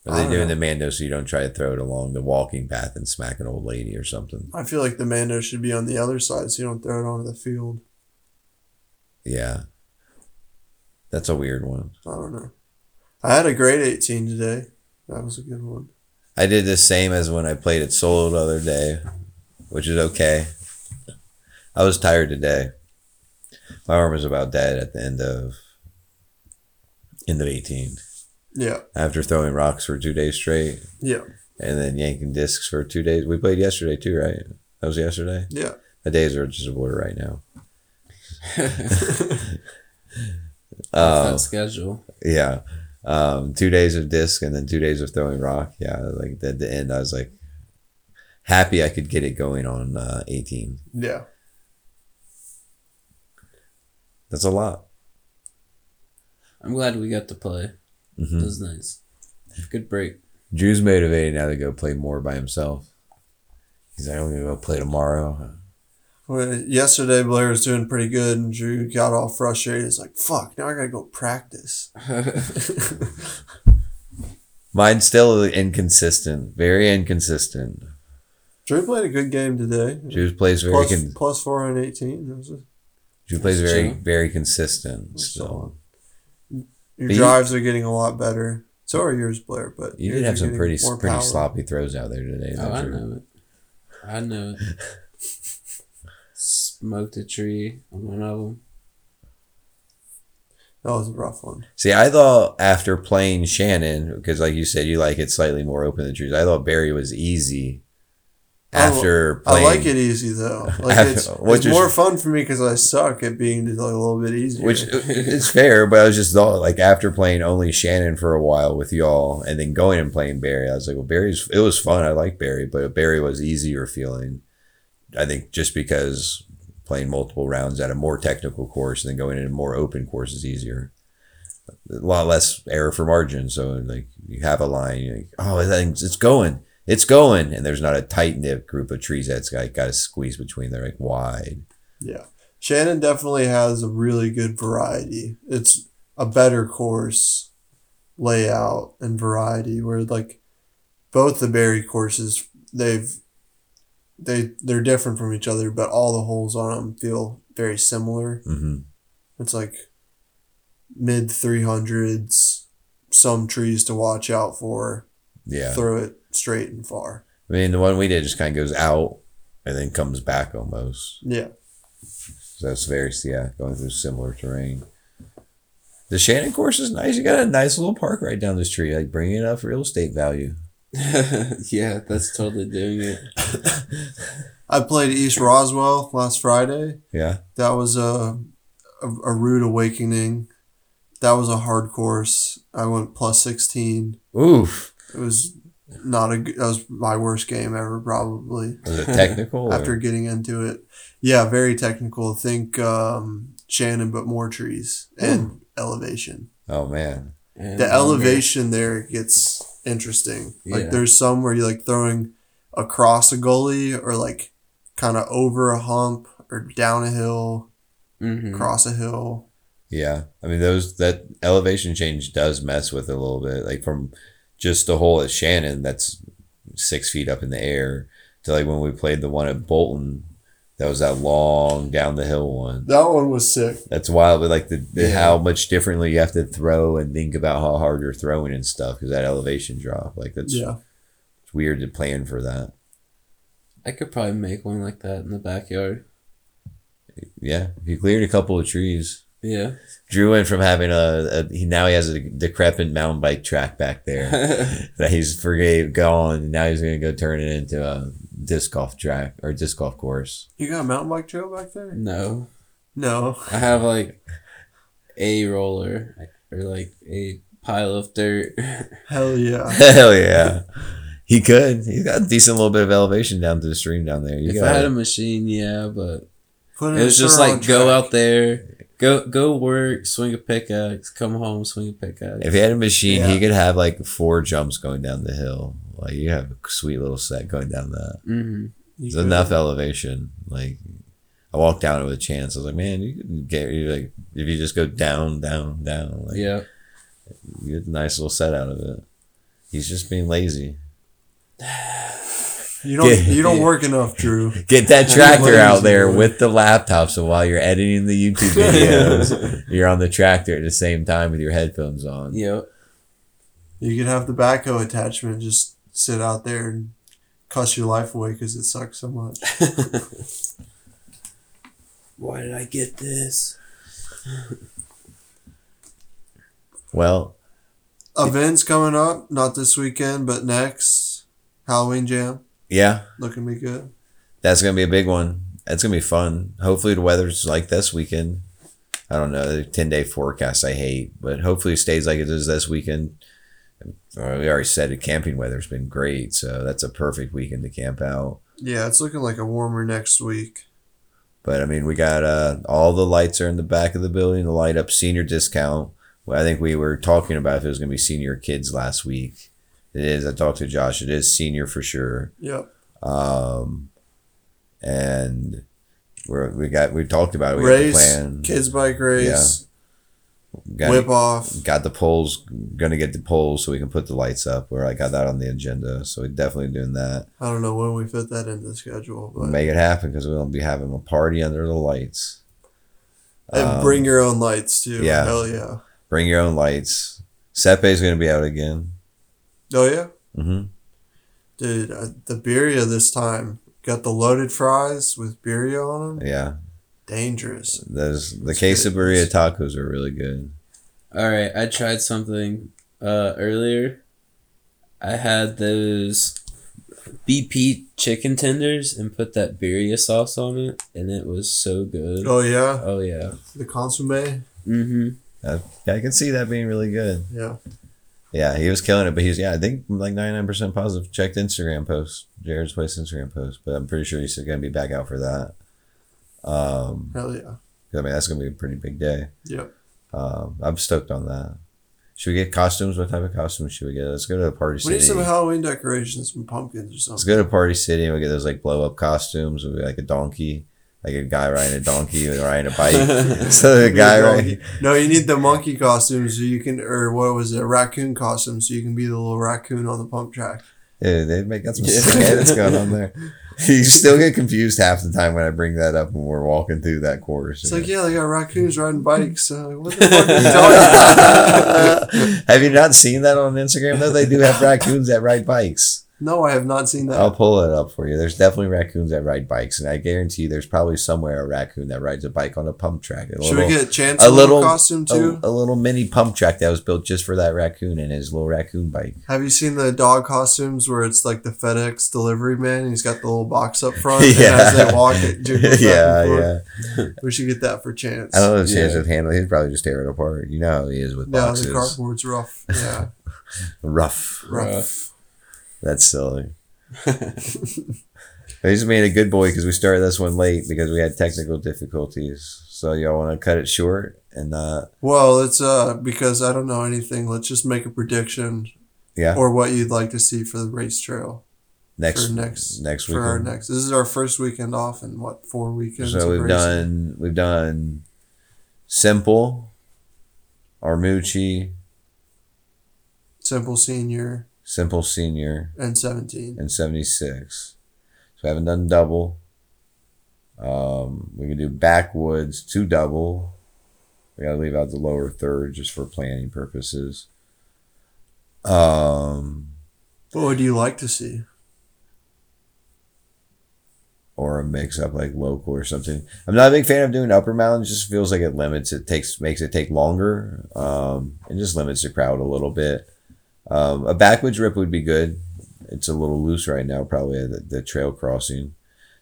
Are they doing know. the Mando so you don't try to throw it along the walking path and smack an old lady or something? I feel like the Mando should be on the other side so you don't throw it onto the field. Yeah. That's a weird one. I don't know. I had a great 18 today. That was a good one. I did the same as when I played it solo the other day, which is okay. I was tired today. My arm was about dead at the end of end of 18. Yeah, After throwing rocks for two days straight yeah, and then yanking discs for two days. We played yesterday too, right? That was yesterday. yeah. The days are just a blur right now. <laughs> <laughs> Off Uh, that schedule. yeah. Um, two days of disc and then two days of throwing rock. Yeah, like at the end, I was like happy I could get it going on uh, 18. Yeah. That's a lot. I'm glad we got to play. hmm It was nice. Good break. Drew's motivated now to go play more by himself. He's like, I'm gonna go play tomorrow. Well, yesterday Blair was doing pretty good and Drew got all frustrated. He's like, fuck, now I gotta go practice. <laughs> Mine's still inconsistent, very inconsistent. Drew played a good game today. Drew plays very Plus, con- plus four on 18. That was a, Drew plays very true. very consistent. That's Still, your But you- drives are getting a lot better. So are yours, Blair. But you did have some pretty pretty power. sloppy throws out there today. Oh, I Drew. know it. I know it. <laughs> Smoked a tree on one of them. That was a rough one. See, I thought after playing Shannon, because like you said, you like it slightly more open than Drew's. I thought Berry was easy. I- After playing, I like it easy though. <laughs> Like After- it's, it's is- more fun for me because I suck at being just like a little bit easier. which uh, is fair, but I was just thought like after playing only Shannon for a while with y'all, and then going and playing Berry, I was like, well, Berry's it was fun. I like Berry, but Berry was easier feeling. I think just because playing multiple rounds at a more technical course and then going into more open course is easier. A lot less error for margin. So like you have a line, you're like, oh, that it's going, it's going, and there's not a tight knit group of trees that's got got to squeeze between. They're like wide. yeah, Shannon definitely has a really good variety. It's a better course layout and variety where like both the Berry courses they've they they're different from each other, but all the holes on them feel very similar. hmm It's like mid three hundreds, some trees to watch out for. Yeah. Throw it straight and far. I mean, the one we did just kind of goes out and then comes back almost. Yeah. So that's very, yeah, going through similar terrain. The Shannon course is nice. You got a nice little park right down this tree, like bringing up real estate value. <laughs> yeah, that's totally doing it. I played East Roswell last Friday. Yeah. That was a, a, a rude awakening. That was a hard course. I went plus 16. Oof. It was not a good, that was my worst game ever, probably. Was it technical? <laughs> or- After getting into it. Yeah, very technical. Think um, Shannon, but more trees and elevation. oh, man. And the longer. elevation there gets interesting. Like there's some where you're like throwing across a gully or like kind of over a hump or down a hill, Mhm. across a hill. Yeah. I mean, those, that elevation change does mess with it a little bit. Like from just the hole at Shannon, that's six feet up in the air, to like when we played the one at Bolton, that was that long down the hill one. That one was sick. That's wild, but like the, the Yeah. how much differently you have to throw and think about how hard you're throwing and stuff because that elevation drop, like that's Yeah. it's weird to plan for that. I could probably make one like that in the backyard. Yeah, if you cleared a couple of trees, Yeah. Drew went from having a, a he now he has a decrepit mountain bike track back there <laughs> that he's forgave gone. And now he's gonna go turn it into a disc golf track or disc golf course. You got a mountain bike trail back there? no. No. I have like a roller or like a pile of dirt. Hell yeah. <laughs> Hell yeah. He could. He's got a decent little bit of elevation down to the stream down there. You if got I had a machine, yeah, but Put it was just like go track. out there, go go work, swing a pickaxe, come home, swing a pickaxe. if he had a machine, Yeah. he could have like four jumps going down the hill. Like you have a sweet little set going down that. hmm You It's could. enough elevation. Like I walked down it with a chance. I was like, man, you could get you like if you just go down, down, down. Like, Yeah. you get a nice little set out of it. He's just being lazy. <sighs> You don't. Yeah. You don't <laughs> work enough, Drew. Get that tractor out there boy. with the laptop. So while you're editing the YouTube <laughs> videos, you're on the tractor at the same time with your headphones on. Yep. You could have the backhoe attachment. Just sit out there and cuss your life away because it sucks so much. <laughs> Why did I get this? Well, Events coming up, not this weekend, but next. Halloween Jam, yeah, looking to be good. that's gonna be a big one. That's gonna be fun. Hopefully the weather's like this weekend. I don't know the ten day forecast. I hate, but hopefully it stays like it is this weekend. Uh, We already said it. Camping weather's been great, so that's a perfect weekend to camp out. Yeah, it's looking like a warmer next week. But I mean, we got uh, all the lights are in the back of the building. The light up senior discount. Well, I think we were talking about if it was going to be senior kids last week. It is. I talked to Josh. It is senior for sure. Yep. Um, and we're we got we talked about it. We Race, plan. kids bike race, got, whip off. got the poles. Gonna get the poles so we can put the lights up. Where I got that on the agenda. So we're definitely doing that. I don't know when we fit that into the schedule, but make it happen because we'll be having a party under the lights. and Um, bring your own lights too. yeah. Hell yeah. Bring your own lights. Sepe's gonna be out again. Oh yeah, hmm dude. Uh, the birria this time got the loaded fries with birria on them. Yeah, Dangerous. those the That's quesadilla good. tacos are really good. All right, I tried something uh, earlier. I had those BP chicken tenders and put that birria sauce on it, and it was so good. Oh yeah, Oh yeah. the consomme. Mm-hmm. Uh, yeah, I can see that being really good. Yeah. Yeah, he was killing it, but he's yeah, I think like ninety nine percent positive. Checked Instagram post, Jarrod's place Instagram post, but I'm pretty sure he's gonna be back out for that. Um, Hell yeah. I mean that's gonna be a pretty big day. Yep. Um, I'm stoked on that. Should we get costumes? What type of costumes should we get? Let's go to the party city. We need some Halloween decorations, some pumpkins or something. Let's go to Party City and we get those like blow up costumes with like a donkey, like a guy riding a donkey and riding a bike. <laughs> <laughs> so the guy riding. No, you need the monkey costume so you can, or what was it, a raccoon costume so you can be the little raccoon on the pump track. Yeah, they make got some sick edits going on there. <laughs> You still get confused half the time when I bring that up when we're walking through that course. It's like, yeah, they got raccoons riding <laughs> bikes. So what the fuck are you <laughs> talking about? have you not seen that on Instagram? though? they do have raccoons that ride bikes. No, I have not seen that. I'll pull it up for you. There's definitely raccoons that ride bikes, and I guarantee you there's probably somewhere a raccoon that rides a bike on a pump track. A Should little- we get Chance a a little little- costume too? a, a little mini pump track that was built just for that raccoon and his little raccoon bike. Have you seen the dog costumes where it's like the FedEx delivery man and he's got the little box up front? And <laughs> Yeah. as they walk, it jiggles <laughs> yeah, yeah. We should get that for Chance. I don't know if Chance Yeah. would handle. it. He'd probably just tear it apart. You know how he is with Yeah, boxes. the cardboard's rough. Yeah, <laughs> Rough. rough. That's silly. I just made a good boy because we started this one late because we had technical difficulties. So y'all want to cut it short and uh, Well, it's uh because I don't know anything. Let's just make a prediction yeah, or what you'd like to see for the race trail next next next for our next. This is our first weekend off in what four weekends. So we've racing? done we've done simple, Armucci, simple senior simple senior, and seventeen. and seventy six. So I haven't done double. Um, we can do backwoods two double. We gotta leave out the lower third just for planning purposes. Um, What would you like to see? or a mix up like local or something. I'm not a big fan of doing upper mountains. Just feels like it limits. It takes makes it take longer. Um, and just limits the crowd a little bit. Um, a backwoods rip would be good. It's a little loose right now, probably at the, the trail crossing.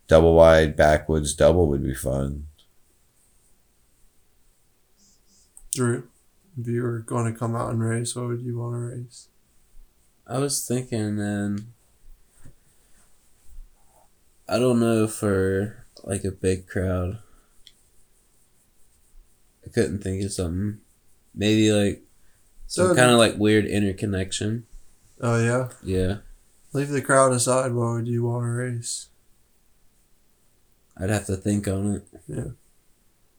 Double wide backwoods double would be fun. Drew, if you were going to come out and race, what would you want to race? I was thinking, man. I don't know for like a big crowd. I couldn't think of something. Maybe like some So- kind of like weird interconnection. Oh yeah, Yeah, leave the crowd aside. What would you want to race? I'd have to think on it. Yeah.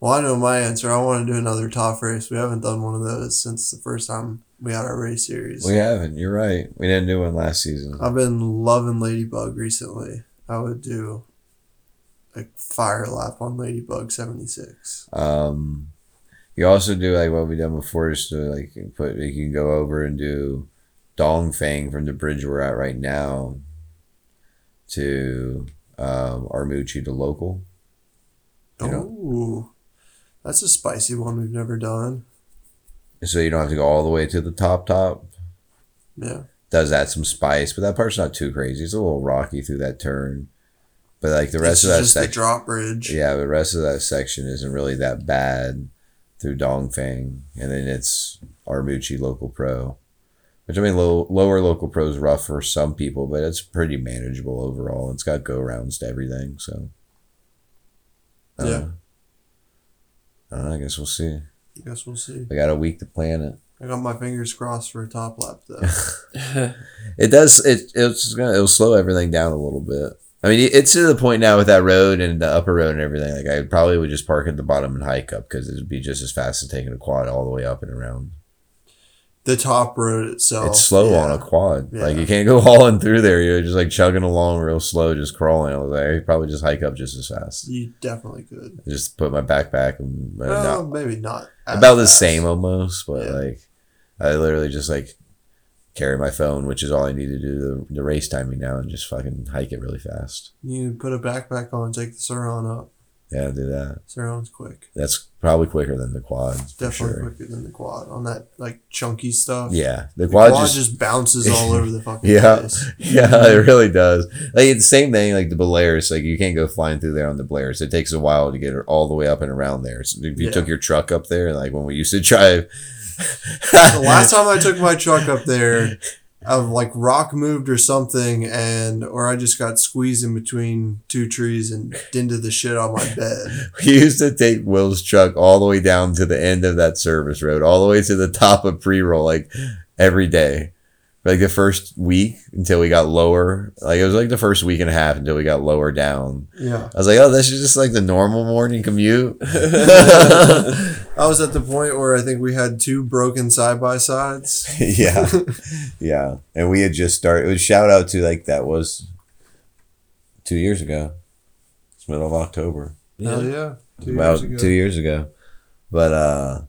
Well, I know my answer. I want to do another top race. We haven't done one of those since the first time we had our race series. We haven't. You're right. We didn't do one last season. I've been loving Ladybug recently. I would do a fire lap on Ladybug 76. Um, you also do like what we done before, just to like put you can go over and do Dongfang from the bridge we're at right now to um, Armuchi to local. Know. Ooh, that's a spicy one we've never done. So you don't have to go all the way to the top top. Yeah. Does add some spice, but that part's not too crazy. It's a little rocky through that turn. But like the rest it's of that just the section, drop bridge. yeah, the rest of that section isn't really that bad through Dongfang, and then it's Armuchi local pro, which I mean, low, lower local pro is rough for some people, but it's pretty manageable overall. It's got go rounds to everything, so uh, I Yeah. know. I I guess we'll see. I guess we'll see. We got a week to plan it. I got my fingers crossed for a top lap though. <laughs> It does. It it's gonna it'll slow everything down a little bit. I mean, it's to the point now with that road and the upper road and everything. Like I probably would just park at the bottom and hike up because it'd be just as fast as taking a quad all the way up and around. the top road itself. it's slow yeah. on a quad. Like you can't go <laughs> hauling through there. You're just like chugging along real slow, just crawling. I was like, I could probably just hike up just as fast. You definitely could. Just put my backpack and Well, not- maybe not. about the same almost, but Yeah. like I literally just like carry my phone, which is all I need to do the, the race timing now, and just fucking hike it really fast. You put a backpack on, take the Surron up. Yeah, do that. Surron's quick. That's probably quicker than the quad. Definitely sure. quicker than the quad on that like chunky stuff. Yeah, the The quad, quad, just, just, bounces all over the fucking <laughs> Yeah. place. <laughs> yeah, it really does. Like it's the same thing. Like the Polaris, like you can't go flying through there on the Polaris. It takes a while to get all the way up and around there. So if you Yeah. took your truck up there, like when we used to <laughs> drive. The last time I took my truck up there, I've like rock moved or something, and or I just got squeezed in between two trees and dented the shit on my bed. <laughs> We used to take Will's truck all the way down to the end of that service road, all the way to the top of pre roll, like every day. Like the first week until we got lower. Like it was like the first week and a half until we got lower down. Yeah, I was like, oh, this is just like the normal morning commute. <laughs> <laughs> I was at the point where I think we had two broken side by sides. <laughs> yeah. Yeah. And we had just started. It was shout out to like that was two years ago. It's middle of October. Hell yeah, two about years ago. two years ago. But uh,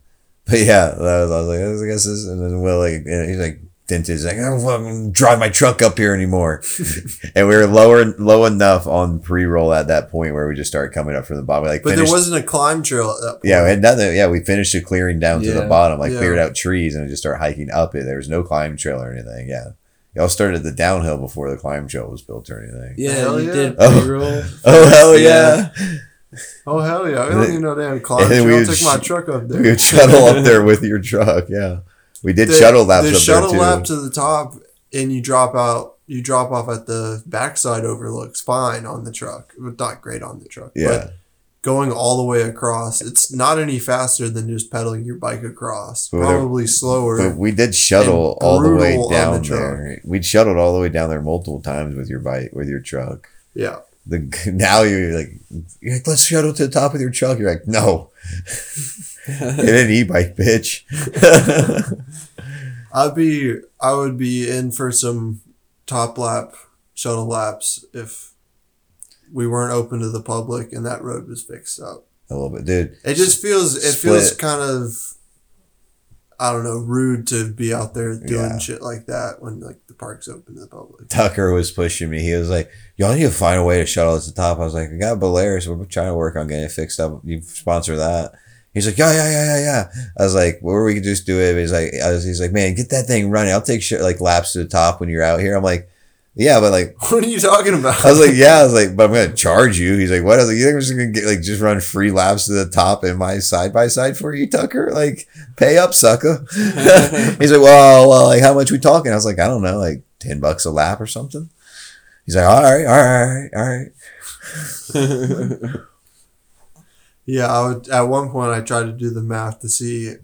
but yeah, that was, I was like, I guess this, and then Will like, and he's like, dented, he's like, I don't fucking drive my truck up here anymore. <laughs> and we were lower, low enough on pre roll at that point where we just started coming up from the bottom. We, like, But finished, there wasn't a climb trail at that point. yeah, we had nothing. Yeah, we finished the clearing down to the bottom, like Yeah. cleared out trees, and just started hiking up it. There was no climb trail or anything. Yeah. Y'all started the downhill before the climb trail was built or anything. Yeah, Hell you yeah. did Oh. pre-roll. <laughs> Oh hell Yeah. yeah! Oh hell yeah! I And don't then- even know they had a climb and we I would took my truck up there. We would shuttle up <laughs> there with your truck. Yeah, we did the, shuttle laps the up shuttle lap to the top and you drop out you drop off at the backside overlooks fine on the truck but not great on the truck yeah, but going all the way across it's not any faster than just pedaling your bike across But probably slower but we did shuttle all the way down the there. We'd shuttled all the way down there multiple times with your bike, with your truck. yeah The <laughs> now you're like, you're like, let's shuttle to the top with your truck. You're like, no, <laughs> get an e-bike, bitch. <laughs> i'd be i would be in for some top lap shuttle laps if we weren't open to the public and that road was fixed up a little bit, dude. It just feels it feels kind of I don't know, rude to be out there doing Yeah. shit like that when like the park's open to the public. Tucker was pushing me. He was like, "Y'all need to find a way to shuttle at the top." I was like, "I got Polaris. We're trying to work on getting it fixed up. You sponsor that." He's like, "Yeah, yeah, yeah, yeah, yeah." I was like, "Where we could just do it." He's like, I was, "He's like, man, get that thing running. I'll take shit like laps to the top when you're out here." I'm like, Yeah, but like <laughs> What are you talking about? I was like, yeah, I was like, but I'm gonna charge you. He's like, what? I was like, you think I'm just gonna get like just run free laps to the top in my side by side for you, Tucker? Like, pay up, sucker. <laughs> He's like, well, well, like how much we talking? I was like, I don't know, like ten bucks a lap or something. He's like, all right, all right, all right. <laughs> Yeah, I would. At one point, I tried to do the math to see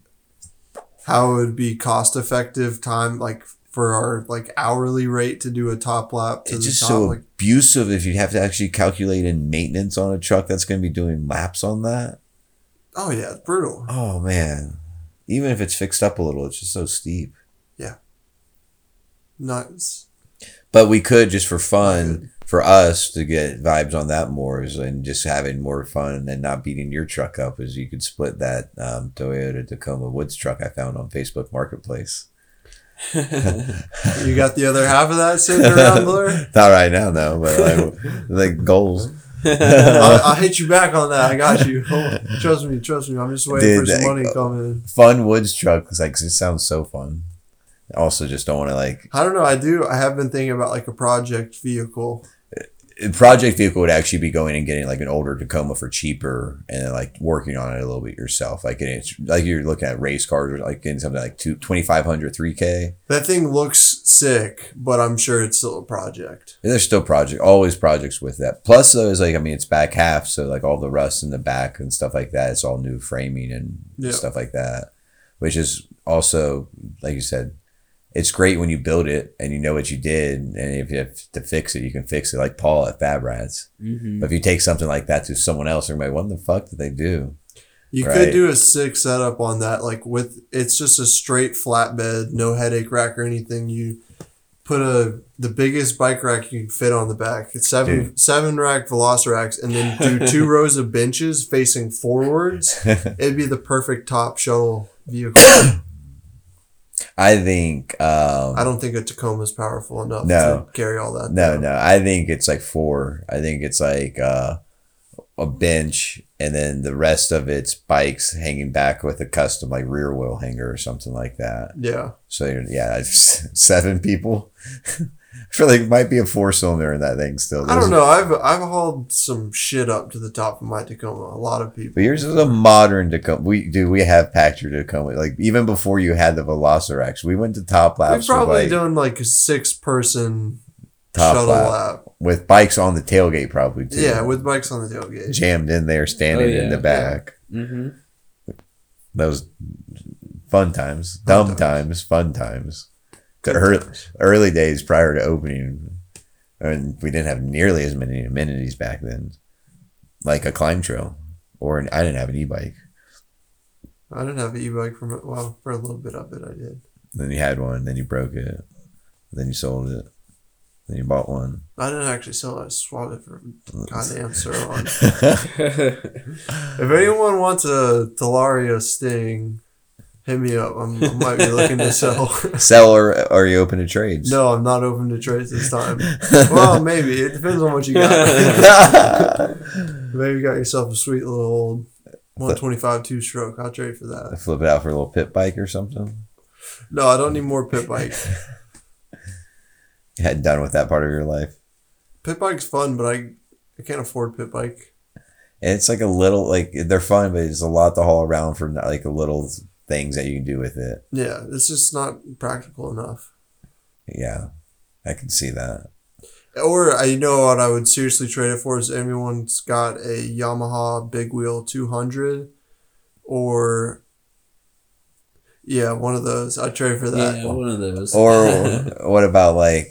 how it would be cost effective time, like for our like hourly rate to do a top lap to It's the just top. so like, abusive if you have to actually calculate in maintenance on a truck that's gonna be doing laps on that. oh yeah, it's brutal. Oh man, even if it's fixed up a little, it's just so steep. Yeah. Nuts. But we could just for fun, for us to get vibes on that more is and just having more fun and not beating your truck up is you could split that um, Toyota Tacoma Woods truck I found on Facebook Marketplace. <laughs> You got the other half of that sitting around. <laughs> Not right now, no, but like, like goals. <laughs> I'll, I'll hit you back on that. I got you. Trust me, trust me. I'm just waiting Dude, for some money to come in. Fun Woods truck is like it sounds so fun. Also, just don't want to like I don't know. I do. I have been thinking about like a project vehicle. Project vehicle would actually be going and getting like an older Tacoma for cheaper and then like working on it a little bit yourself. Like it's like you're looking at race cars or like getting something like two, 2500 3K. That thing looks sick, but I'm sure it's still a project. And there's still project, always projects with that. Plus, though, is like I mean, it's back half, so like all the rust in the back and stuff like that. It's all new framing and Yeah. stuff like that, which is also like you said, it's great when you build it and you know what you did, and if you have to fix it, you can fix it. Like Paul at Fab Rats. Mhm. But if you take something like that to someone else, they're like, "What the fuck did they do?" You Right. could do a sick setup on that, like with it's just a straight flatbed, no headache rack or anything. You put a the biggest bike rack you can fit on the back. It's seven Dude. seven rack Velocirax, and then do two <laughs> rows of benches facing forwards. <laughs> It'd be the perfect top shuttle vehicle. <coughs> I think. Um, I don't think a Tacoma's powerful enough No. to carry all that. No, down. no. I think it's like four. I think it's like uh, a bench, and then the rest of it's bikes hanging back with a custom like rear wheel hanger or something like that. Yeah. So yeah, <laughs> seven people. I feel like it might be a four cylinder in that thing still. I don't know. I've I've hauled some shit up to the top of my Tacoma. A lot of people. But yours is a modern Tacoma. We do. We have packed your Tacoma. Like even before you had the Velociraptor, we went to top laps. We've probably like done like a six person top shuttle lap, lap. with bikes on the tailgate, probably too. Yeah, with bikes on the tailgate. jammed in there, standing Oh, yeah. in the back. Mhm. Those fun times, Fun dumb times. times, fun times. The early, early days prior to opening, and we didn't have nearly as many amenities back then, like a climb trail, or an, I didn't have an e-bike. I didn't have an e-bike for a- well for a little bit of it. I did. Then you had one, then you broke it, then you sold it, then you bought one. I didn't actually sell it. I swapped it for goddamn Surron. <laughs> if anyone wants a Talaria Sting, hit me up. I'm, I might be looking to sell. <laughs> Sell or are you open to trades? no, I'm not open to trades this time. <laughs> Well, maybe it depends on what you got. <laughs> maybe you got yourself a sweet little old 125 two stroke. I'll trade for that. Flip it out for a little pit bike or something. No, I don't need more pit bike. You hadn't done with that part of your life. Pit bike's fun, but I I can't afford pit bike. And it's like a little like they're fun, but it's a lot to haul around for like a little things that you can do with it. Yeah, it's just not practical enough. Yeah, I can see that. Or I know what I would seriously trade it for is everyone's got a Yamaha Big Wheel 200 or yeah, one of those. I'd trade for that. Yeah, one of those. Or <laughs> what about like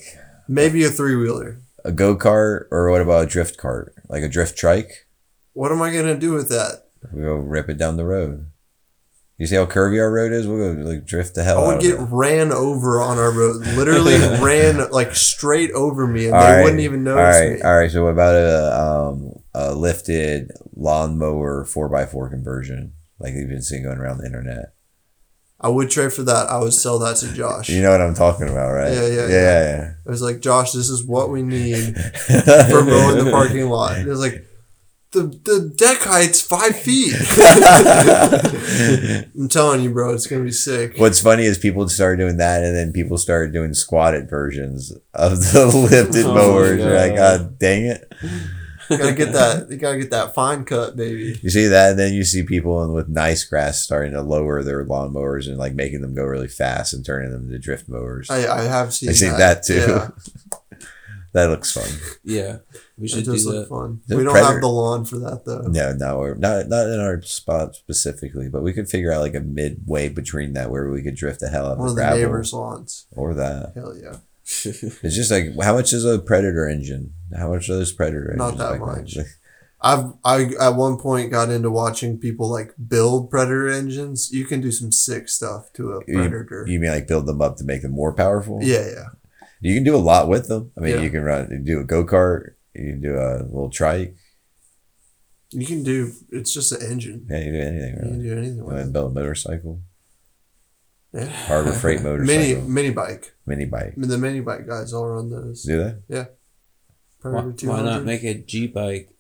Maybe a three wheeler. a go kart, or what about a drift cart, like a drift trike? What am I gonna do with that? We go rip it down the road. You see how curvy our road is? We'll go like drift the hell I would get it. ran over on our road. Literally <laughs> ran like straight over me, and All they right, wouldn't even All notice right, me. all right. So what about a um a lifted lawnmower four x four conversion, like you've been seeing going around the internet? I would trade for that. I would sell that to Josh. You know what I'm talking about, right? Yeah, yeah, yeah. I was like, Josh, this is what we need <laughs> for mowing the parking lot. It was like, the the deck height's five <laughs> feet. <laughs> I'm telling you, bro, it's gonna be sick. What's funny is people started doing that, and then people started doing squatted versions of the <laughs> lifted Oh my mowers. You're like, God. God dang it! You gotta get that. You gotta get that fine cut, baby. You see that, and then you see people with nice grass starting to lower their lawn mowers and like making them go really fast and turning them into drift mowers. I, I have seen. I seen that too. Yeah, that looks fun. <laughs> Yeah, we it should do does look that. fun. The We don't Predator- have the lawn for that though. No, no, we're not not in our spot specifically, but we could figure out like a midway between that where we could drift the hell out of One the of the gravel neighbors' lawns. or that. Hell yeah. <laughs> It's just like how much is a Predator engine? How much are those Predator Not engines? that like much. <laughs> I've I at one point got into watching people like build predator engines. You can do some sick stuff to a You- predator. You mean like build them up to make them more powerful? yeah, yeah. You can do a lot with them. I mean, Yeah. you can run, you can do a go kart, you can do a little trike. You can do. It's just an engine. Yeah, you can do anything You can do anything with want build a motorcycle, Yeah. Harbor Freight <laughs> motorcycle, Mini mini, bike. mini bike. bike. I mean, the mini bike guys all run those. Do that? Why, why not make a G bike,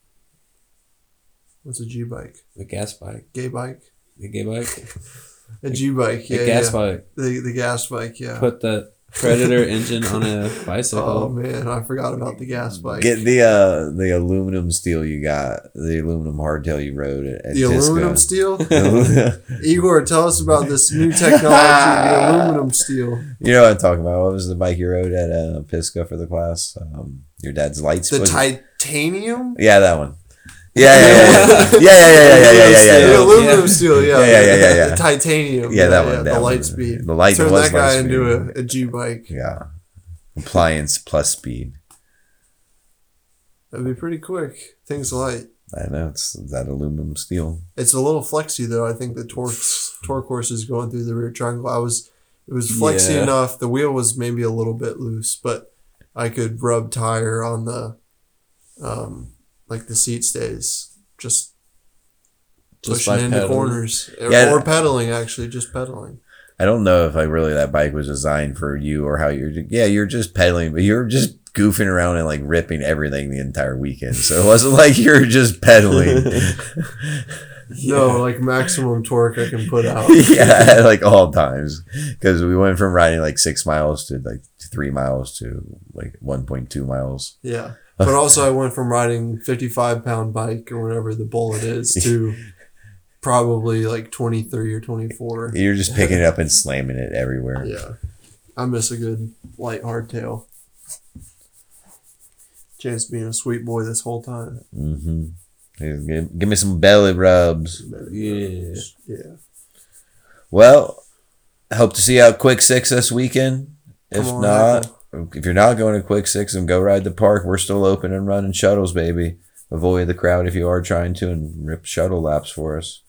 What's a G bike? a gas bike, Gay bike. a gay bike, <laughs> A G bike. Yeah, a gas yeah. bike? The the gas bike. Yeah. Put the Predator engine on a bicycle. oh man, I forgot about the gas bike. Get the uh the aluminum steel you got, the aluminum hardtail you rode at, at the aluminum steel. <laughs> <laughs> Igor, tell us about this new technology, the <laughs> aluminum steel. you know what I'm talking about? What was the bike you rode at uh, Pisgah for the class? Um, your dad's lights. The was it- titanium? Yeah, that one. <laughs> Yeah, yeah, yeah, yeah, yeah, yeah, yeah, yeah, yeah, yeah, yeah, The aluminum Yeah. steel, yeah. Yeah, yeah, yeah, yeah, yeah. The titanium. Yeah, that one, that the Litespeed. The Litespeed. Turn was that guy light into speed. a, a G bike. Yeah, compliance plus speed. That'd be pretty quick. Things light. I know it's that aluminum steel. It's a little flexy though. I think the torque torque horse is going through the rear triangle. I was it was flexy Yeah. enough. The wheel was maybe a little bit loose, but I could rub tire on the um like the seat stays just, Just pushing into pedaling. corners Yeah. or pedaling actually just pedaling. I don't know if like really that bike was designed for you or how you're. Yeah, you're just pedaling, but you're just goofing around and like ripping everything the entire weekend. So it wasn't like you're just pedaling. <laughs> No, <laughs> like maximum torque I can put out. <laughs> yeah, like all times because we went from riding like six miles to like three miles to like 1.2 miles. Yeah. But also I went from riding 55 pound bike or whatever the bullet is to <laughs> probably like 23 or 24. You're just picking it up and slamming it everywhere. Yeah. I miss a good light hardtail. Chance being a sweet boy this whole time. Mm-hmm. Give, give me some belly rubs. Yeah. Yeah. Well, hope to see you out Quick Six this weekend. If on, not, Michael. If you're not going to Quick Six, and go ride the park. We're still open and running shuttles, baby. Avoid the crowd if you are trying to and rip shuttle laps for us.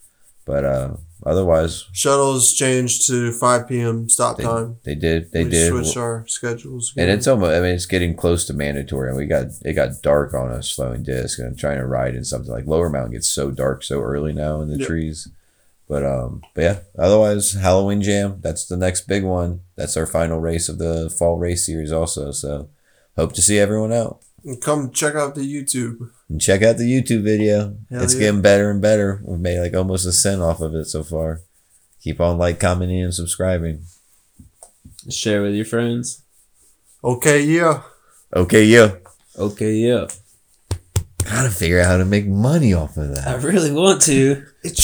But uh, otherwise, Shuttles changed to 5 p.m. stop they, time. they did. They we did. switch our schedules. And it's almost, I mean, it's getting close to mandatory. And we got, it got dark on us, slowing disc and I'm trying to ride in something like Lower Mountain gets so dark so early now in the Yep. trees. But, um, but yeah, otherwise, Halloween Jam, that's the next big one. That's our final race of the fall race series, also. So hope to see everyone out. And come check out the YouTube. And check out the YouTube video. Hell it's yeah. getting better and better. We've made like almost a cent off of it so far. Keep on like, commenting, and subscribing. Share with your friends. Okay, yeah. Okay, yeah. Okay, yeah. Gotta figure out how to make money off of that. I really want to. It's